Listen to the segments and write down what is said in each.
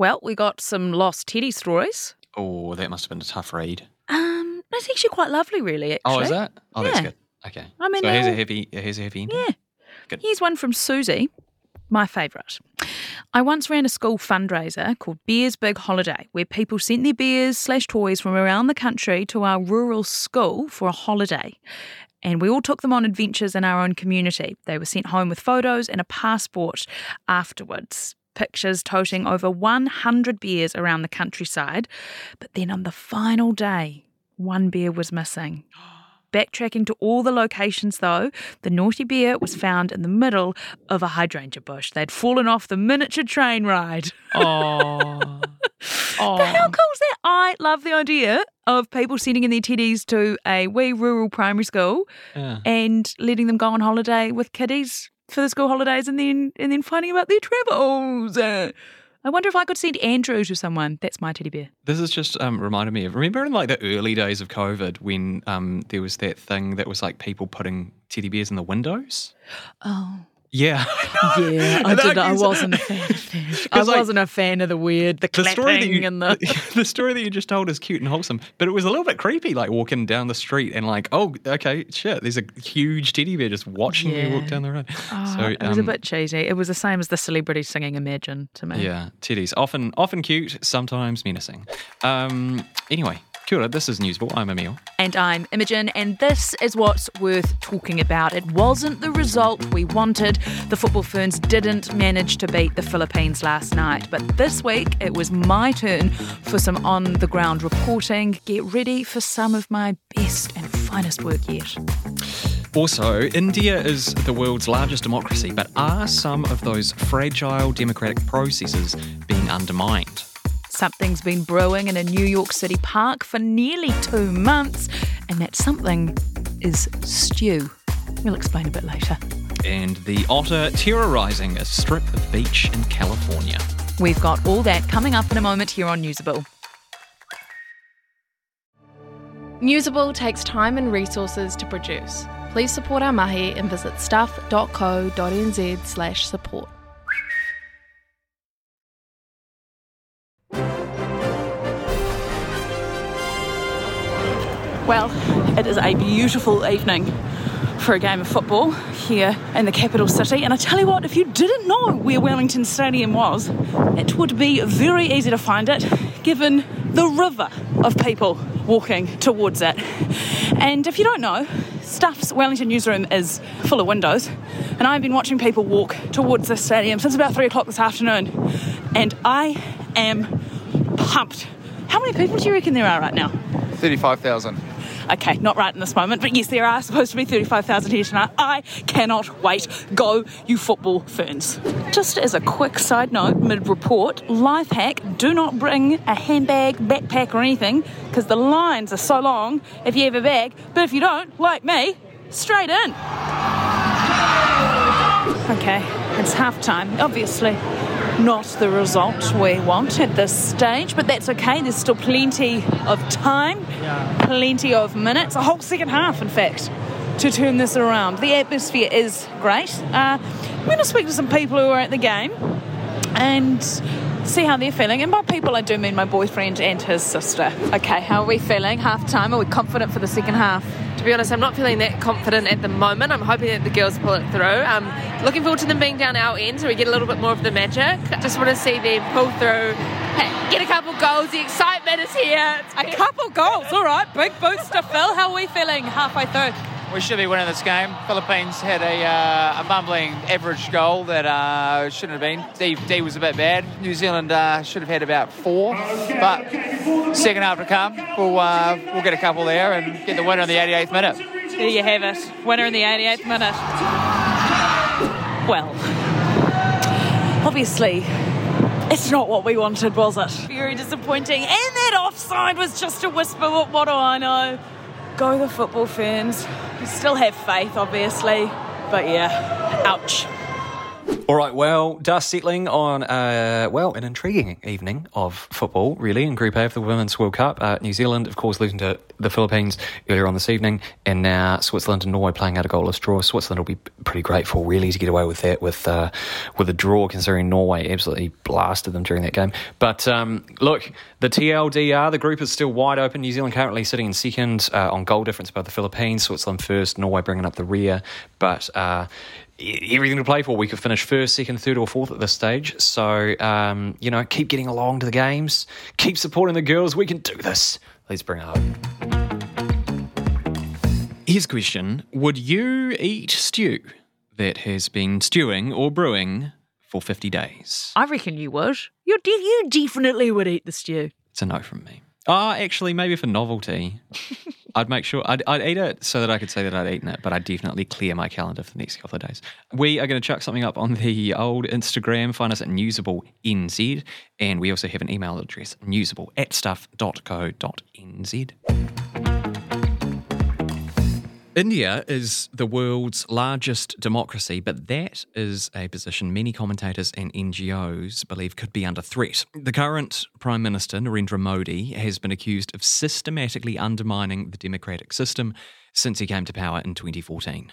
Well, we got some lost teddy stories. Oh, that must have been a tough read. Um, that's actually quite lovely, really. Actually. Oh, is that? Oh, that's good. Okay. I mean, so here's a heavy, here's a heavy ending. Yeah. Good. Here's one from Susie, my favourite. I once ran a school fundraiser called Bears Big Holiday, where people sent their beers slash toys from around the country to our rural school for a holiday. And we all took them on adventures in our own community. They were sent home with photos and a passport afterwards. Pictures toting over 100 beers around the countryside. But then on the final day, one beer was missing. Backtracking to all the locations, though, the naughty bear was found in the middle of a hydrangea bush. They'd fallen off the miniature train ride. Oh. But how cool is that? I love the idea of people sending in their teddies to a wee rural primary school Yeah. and letting them go on holiday with kiddies for the school holidays and then and then finding about their travels. Uh, I wonder if I could send Andrew to someone. That's my teddy bear. This has just um, reminded me of remember in like the early days of COVID when um, there was that thing that was like people putting teddy bears in the windows. Oh. Yeah. Yeah, I, did, I wasn't a fan of that. I like, wasn't a fan of the weird, the The story, that clapping you, and the. the story that you just told is cute and wholesome, but it was a little bit creepy, like walking down the street and like, oh, okay, shit, there's a huge teddy bear just watching you walk down the road. Oh, so it was a um, bit cheesy. It was the same as the celebrity singing "Imagine" to me. Yeah, titties. Often often cute, sometimes menacing. Um, anyway, kia ora, this is Newsable. I'm Emil. And I'm Imogen, and this is what's worth talking about. It wasn't the result we wanted. The football ferns didn't manage to beat the Philippines last night, but this week it was my turn for some on the ground reporting. Get ready for some of my best and finest work yet. Also, India is the world's largest democracy, but are some of those fragile democratic processes being undermined? Something's been brewing in a New York City park for nearly two months, and that something is stew. We'll explain a bit later. And the otter terrorizing a strip of beach in California. We've got all that coming up in a moment here on Newsable. Newsable takes time and resources to produce. Please support our mahi and visit stuff.co.nz Well, it is a beautiful evening for a game of football here in the capital city. And I tell you what, if you didn't know where Wellington Stadium was, it would be very easy to find it given the river of people walking towards it. And if you don't know, Stuff's Wellington newsroom is full of windows, and I've been watching people walk towards the stadium since about three o'clock this afternoon, and I am pumped. How many people do you reckon there are right now? 35,000. Okay, not right in this moment, but yes, there are supposed to be 35,000 here tonight. I cannot wait. Go, you football ferns. Just as a quick side note, mid report, life hack do not bring a handbag, backpack, or anything because the lines are so long if you have a bag, but if you don't, like me, straight in. Okay, it's half time, obviously. Not the result we want at this stage, but that's okay. There's still plenty of time, plenty of minutes, a whole second half, in fact, to turn this around. The atmosphere is great. Uh, I'm going to speak to some people who are at the game and see how they're feeling. And by people, I do mean my boyfriend and his sister. Okay, how are we feeling? Half time? Are we confident for the second half? To be honest, I'm not feeling that confident at the moment. I'm hoping that the girls pull it through. Um, looking forward to them being down our end so we get a little bit more of the magic. Just want to see them pull through, get a couple goals. The excitement is here. A couple goals, all right. Big boots to fill. How are we feeling halfway through? We should be winning this game. Philippines had a, uh, a bumbling average goal that uh, shouldn't have been. D, D was a bit bad. New Zealand uh, should have had about four. But second half to come, we'll, uh, we'll get a couple there and get the winner in the 88th minute. There you have it. Winner in the 88th minute. Well, obviously, it's not what we wanted, was it? Very disappointing. And that offside was just a whisper. What, what do I know? Go the football ferns. Still have faith, obviously. But yeah, ouch. All right, well, dust settling on, uh, well, an intriguing evening of football, really, in Group A of the Women's World Cup. Uh, New Zealand, of course, losing to the Philippines earlier on this evening, and now Switzerland and Norway playing out a goalless draw. Switzerland will be pretty grateful, really, to get away with that with uh, with a draw, considering Norway absolutely blasted them during that game. But um, look, the TLDR, the group is still wide open. New Zealand currently sitting in second uh, on goal difference above the Philippines, Switzerland first, Norway bringing up the rear. But uh, everything to play for. We could finish first, second, third, or fourth at this stage. So, um, you know, keep getting along to the games, keep supporting the girls. We can do this. Let's bring it up. Here's a question Would you eat stew that has been stewing or brewing for 50 days? I reckon you would. You, you definitely would eat the stew. It's a no from me. Oh, actually, maybe for novelty. I'd make sure I'd, I'd eat it so that I could say that I'd eaten it, but I'd definitely clear my calendar for the next couple of days. We are going to chuck something up on the old Instagram. Find us at newsablenz. And we also have an email address, newsable at stuff.co.nz. India is the world's largest democracy, but that is a position many commentators and NGOs believe could be under threat. The current Prime Minister, Narendra Modi, has been accused of systematically undermining the democratic system since he came to power in 2014.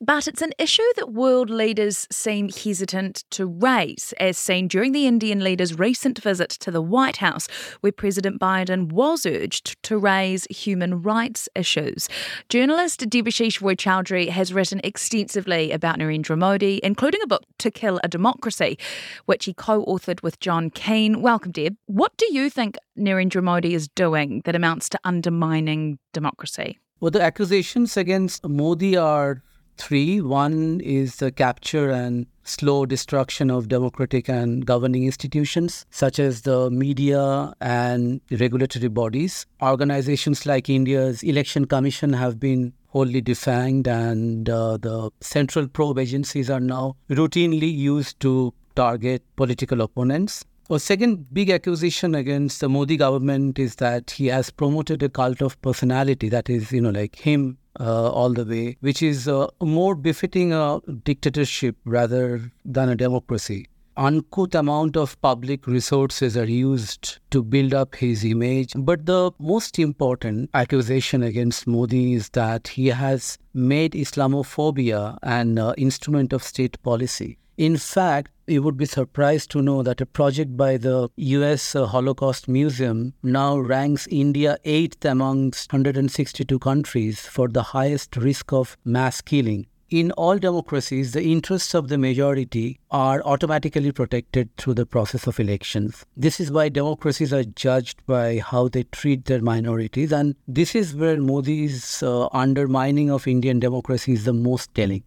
But it's an issue that world leaders seem hesitant to raise, as seen during the Indian leader's recent visit to the White House, where President Biden was urged to raise human rights issues. Journalist Debashish Roy Chowdhury has written extensively about Narendra Modi, including a book, To Kill a Democracy, which he co authored with John Keane. Welcome, Deb. What do you think Narendra Modi is doing that amounts to undermining democracy? Well, the accusations against Modi are three. One is the capture and slow destruction of democratic and governing institutions, such as the media and regulatory bodies. Organizations like India's Election Commission have been wholly defanged, and uh, the central probe agencies are now routinely used to target political opponents. A second big accusation against the Modi government is that he has promoted a cult of personality, that is, you know, like him uh, all the way, which is uh, more befitting a dictatorship rather than a democracy. Uncouth amount of public resources are used to build up his image. But the most important accusation against Modi is that he has made Islamophobia an uh, instrument of state policy. In fact, you would be surprised to know that a project by the US uh, Holocaust Museum now ranks India eighth amongst 162 countries for the highest risk of mass killing. In all democracies, the interests of the majority are automatically protected through the process of elections. This is why democracies are judged by how they treat their minorities, and this is where Modi's uh, undermining of Indian democracy is the most telling.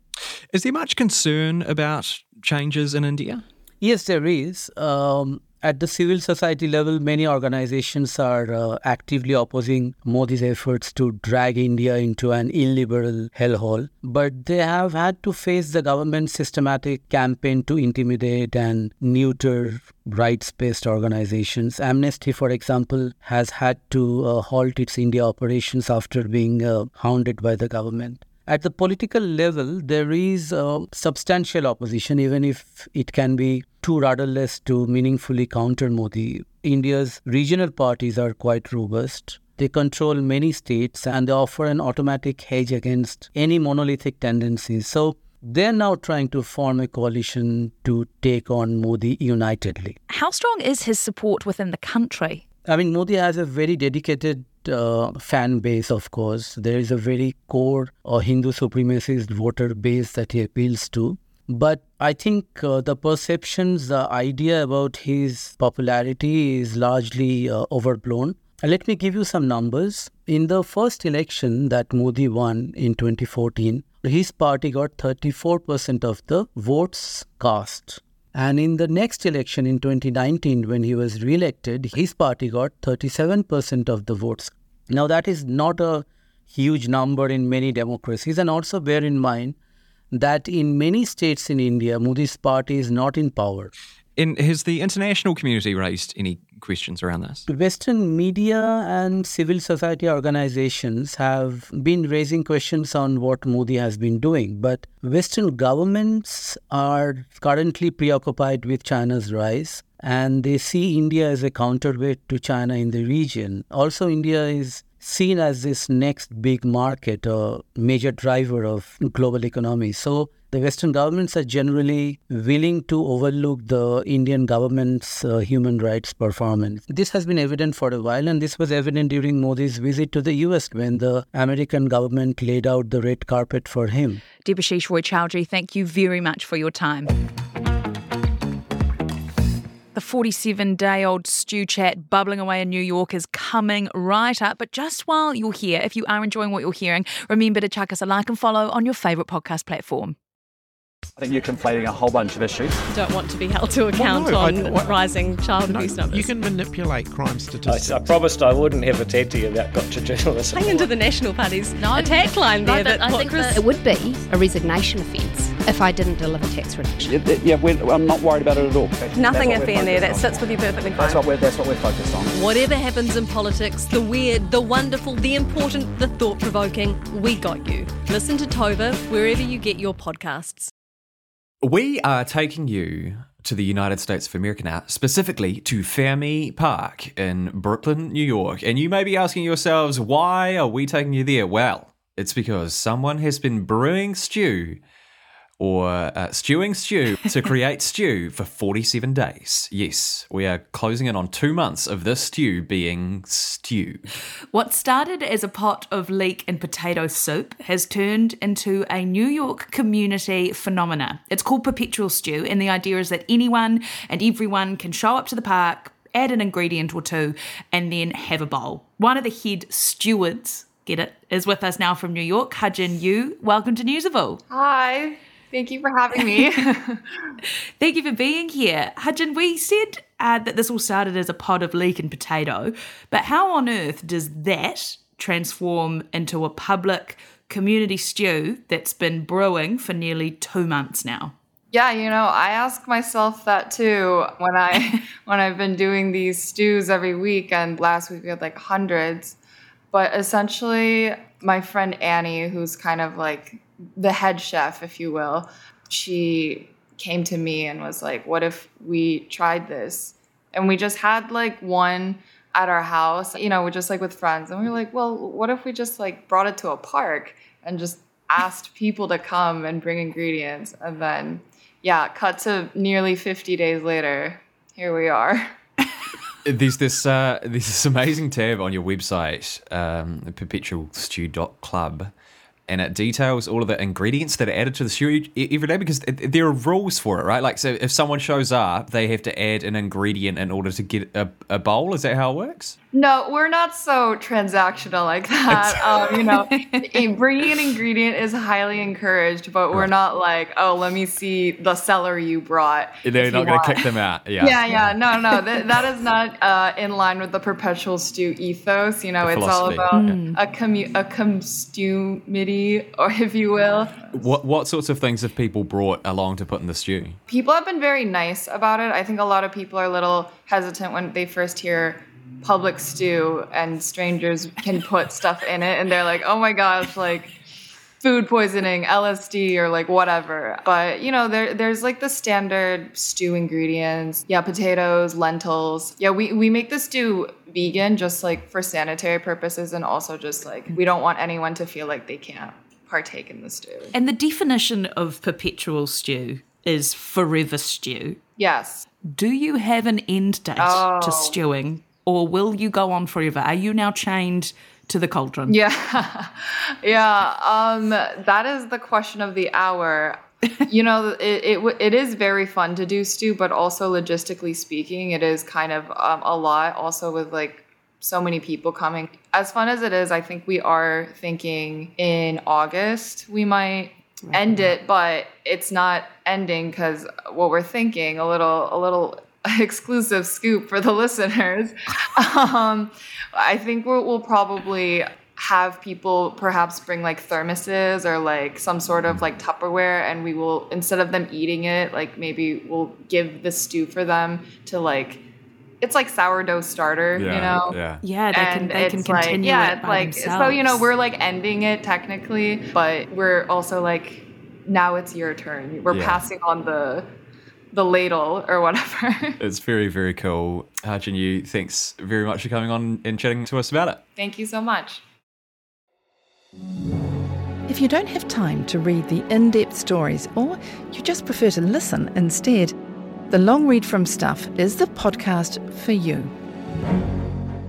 Is there much concern about changes in India? Yes, there is. Um, at the civil society level, many organizations are uh, actively opposing Modi's efforts to drag India into an illiberal hellhole. But they have had to face the government's systematic campaign to intimidate and neuter rights based organizations. Amnesty, for example, has had to uh, halt its India operations after being uh, hounded by the government. At the political level, there is substantial opposition, even if it can be too rudderless to meaningfully counter Modi. India's regional parties are quite robust. They control many states and they offer an automatic hedge against any monolithic tendencies. So they're now trying to form a coalition to take on Modi unitedly. How strong is his support within the country? I mean, Modi has a very dedicated uh, fan base, of course. There is a very core uh, Hindu supremacist voter base that he appeals to. But I think uh, the perceptions, the idea about his popularity is largely uh, overblown. Let me give you some numbers. In the first election that Modi won in 2014, his party got 34% of the votes cast. And in the next election in 2019, when he was re elected, his party got 37% of the votes. Now, that is not a huge number in many democracies. And also bear in mind that in many states in India, Modi's party is not in power. And has the international community raised any questions around this? Western media and civil society organizations have been raising questions on what Modi has been doing, but Western governments are currently preoccupied with China's rise and they see India as a counterweight to China in the region. Also, India is seen as this next big market or major driver of global economy. So the Western governments are generally willing to overlook the Indian government's uh, human rights performance. This has been evident for a while, and this was evident during Modi's visit to the US when the American government laid out the red carpet for him. Debashish Roy Chowdhury, thank you very much for your time. The 47 day old stew chat bubbling away in New York is coming right up. But just while you're here, if you are enjoying what you're hearing, remember to chuck us a like and follow on your favourite podcast platform. I think you're conflating a whole bunch of issues. Don't want to be held to account no, on I- what- rising child abuse numbers. You can manipulate crime statistics. I promised I wouldn't have a tat to you about gotcha journalism. Hang into the National Party's attack line there. but that I think Chris- that it would be a resignation offence if I didn't deliver tax reduction. Yeah, yeah, we're, I'm not worried about it at all. Nothing that's iffy in there. That sits with you perfectly That's what we're that's what we're focused on. Whatever happens in politics, the weird, the wonderful, the important, the thought provoking, we got you. Listen to Tova wherever you get your podcasts. We are taking you to the United States of America now, specifically to Fermi Park in Brooklyn, New York. And you may be asking yourselves, why are we taking you there? Well, it's because someone has been brewing stew or uh, stewing stew to create stew for 47 days. Yes, we are closing in on two months of this stew being stew. What started as a pot of leek and potato soup has turned into a New York community phenomena. It's called perpetual stew, and the idea is that anyone and everyone can show up to the park, add an ingredient or two, and then have a bowl. One of the head stewards, get it, is with us now from New York, Hajin Yu. Welcome to Newsable. Hi. Thank you for having me. Thank you for being here. Hajin, we said uh, that this all started as a pot of leek and potato, but how on earth does that transform into a public community stew that's been brewing for nearly two months now? yeah, you know, I ask myself that too when I when I've been doing these stews every week and last week we had like hundreds. But essentially my friend Annie, who's kind of like the head chef, if you will, she came to me and was like, What if we tried this? And we just had like one at our house, you know, we're just like with friends. And we were like, Well, what if we just like brought it to a park and just asked people to come and bring ingredients? And then, yeah, cut to nearly 50 days later, here we are. There's this uh, this amazing tab on your website, um, perpetualstew.club, and it details all of the ingredients that are added to the stew e- every day because there are rules for it, right? Like, so if someone shows up, they have to add an ingredient in order to get a, a bowl. Is that how it works? No, we're not so transactional like that. um, you know, bringing an ingredient is highly encouraged, but we're not like, oh, let me see the celery you brought. They're not going to kick them out. Yeah. Yeah, yeah, no, no, that, that is not uh, in line with the perpetual stew ethos. You know, The it's all philosophy, about a commu- a constumity, or if you will. What what sorts of things have people brought along to put in the stew? People have been very nice about it. I think a lot of people are a little hesitant when they first hear public stew and strangers can put stuff in it, and they're like, "Oh my gosh!" Like food poisoning, LSD, or like whatever. But you know, there there's like the standard stew ingredients. Yeah, potatoes, lentils. Yeah, we we make the stew vegan just like for sanitary purposes, and also just like we don't want anyone to feel like they can't partake in the stew. And the definition of perpetual stew is forever stew. Yes. Do you have an end date Oh. to stewing, or will you go on forever? Are you now chained to the cauldron? Yeah. yeah. Um, that is the question of the hour. you know, it, it, it is very fun to do stew, but also logistically speaking, it is kind of um, a lot also with like so many people coming. As fun as it is, I think we are thinking in August we might end it, but it's not ending because what we're thinking a little, a little exclusive scoop for the listeners. um, I think we'll, we'll probably have people perhaps bring like thermoses or like some sort of like Tupperware and we will instead of them eating it like maybe we'll give the stew for them to like it's like sourdough starter, Yeah, you know. yeah. Yeah, they can- And they can it's like- continue yeah, it it's by like so you know we're like ending it technically, but we're also like now it's your turn. We're Yeah. passing on the the ladle or whatever. It's very, very cool. Hajin Yu, thanks very much for coming on and chatting to us about it. Thank you so much. If you don't have time to read the in depth stories or you just prefer to listen instead, the Long Read from Stuff is the podcast for you.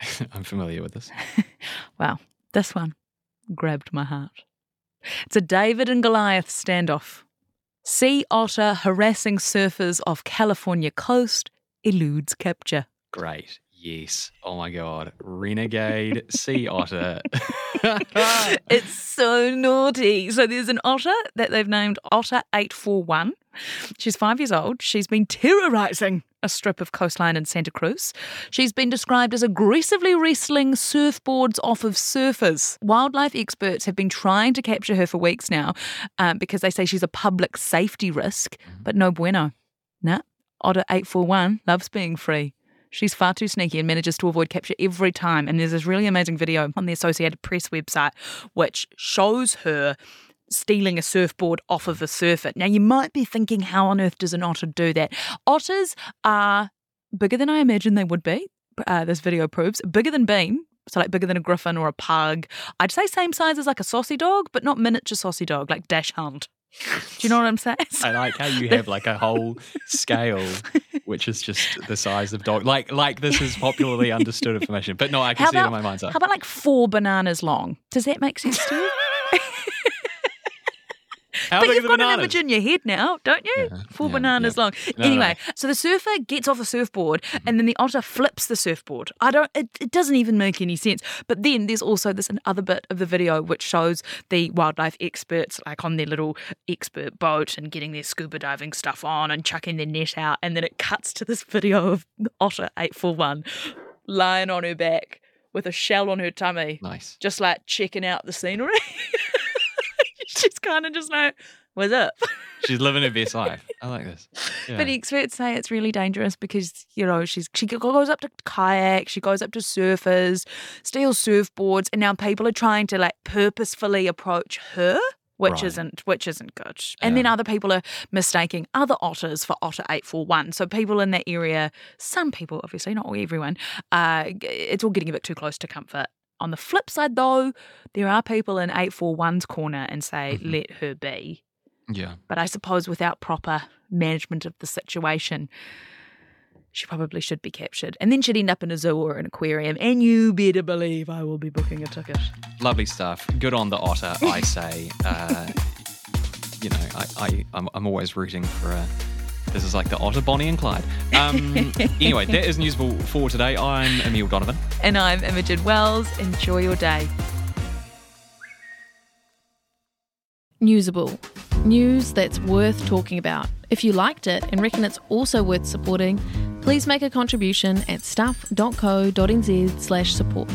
I'm familiar with this. Well, this one grabbed my heart. It's a David and Goliath standoff. Sea otter harassing surfers off California coast eludes capture. Great. Yes. Oh my God. Renegade sea otter. it's so naughty. So there's an otter that they've named Otter 841. She's five years old. She's been terrorizing a strip of coastline in Santa Cruz. She's been described as aggressively wrestling surfboards off of surfers. Wildlife experts have been trying to capture her for weeks now um, because they say she's a public safety risk, but no bueno. Nah, Otter 841 loves being free. She's far too sneaky and manages to avoid capture every time. And there's this really amazing video on the Associated Press website which shows her stealing a surfboard off of a surfer. Now, you might be thinking, how on earth does an otter do that? Otters are bigger than I imagined they would be. Uh, this video proves bigger than Bean. So, like bigger than a griffin or a pug. I'd say same size as like a saucy dog, but not miniature saucy dog, like dachshund. Do you know what I'm saying? I like how you have like a whole scale, which is just the size of dog. Like, like this is popularly understood information, but no, I can How see it in my mind's eye. how about like four bananas long? Does that make sense to you? How but you've got an image in your head now, don't you? Four bananas long. No, no, anyway, no. so the surfer gets off a surfboard Mm-hmm. and then the otter flips the surfboard. I don't, it, it doesn't even make any sense. But then there's also this other bit of the video which shows the wildlife experts like on their little expert boat and getting their scuba diving stuff on and chucking their net out. And then it cuts to this video of Otter 841 lying on her back with a shell on her tummy. Nice. Just like checking out the scenery. She's kind of just like, what's up? She's living her best life. I like this. Yeah. But experts say it's really dangerous because you know she's she goes up to kayak, she goes up to surfers, steals surfboards, and now people are trying to like purposefully approach her, which Right. isn't which isn't good. And then other people are mistaking other otters for Otter eight four one. So people in that area, some people obviously not everyone, uh, it's all getting a bit too close to comfort. On the flip side, though, there are people in 841's corner and say, Mm-hmm. let her be. yeah. But I suppose without proper management of the situation, she probably should be captured. And then she'd end up in a zoo or an aquarium. And you better believe I will be booking a ticket. Lovely stuff. Good on the otter, I say. Uh, you know, I, I, I'm, I'm always rooting for a. This is like the otter, Bonnie and Clyde. Um, anyway, that is Newsable for today. I'm Emil Donovan. And I'm Imogen Wells. Enjoy your day. Newsable. News that's worth talking about. If you liked it and reckon it's also worth supporting, please make a contribution at stuff.co.nz slash support.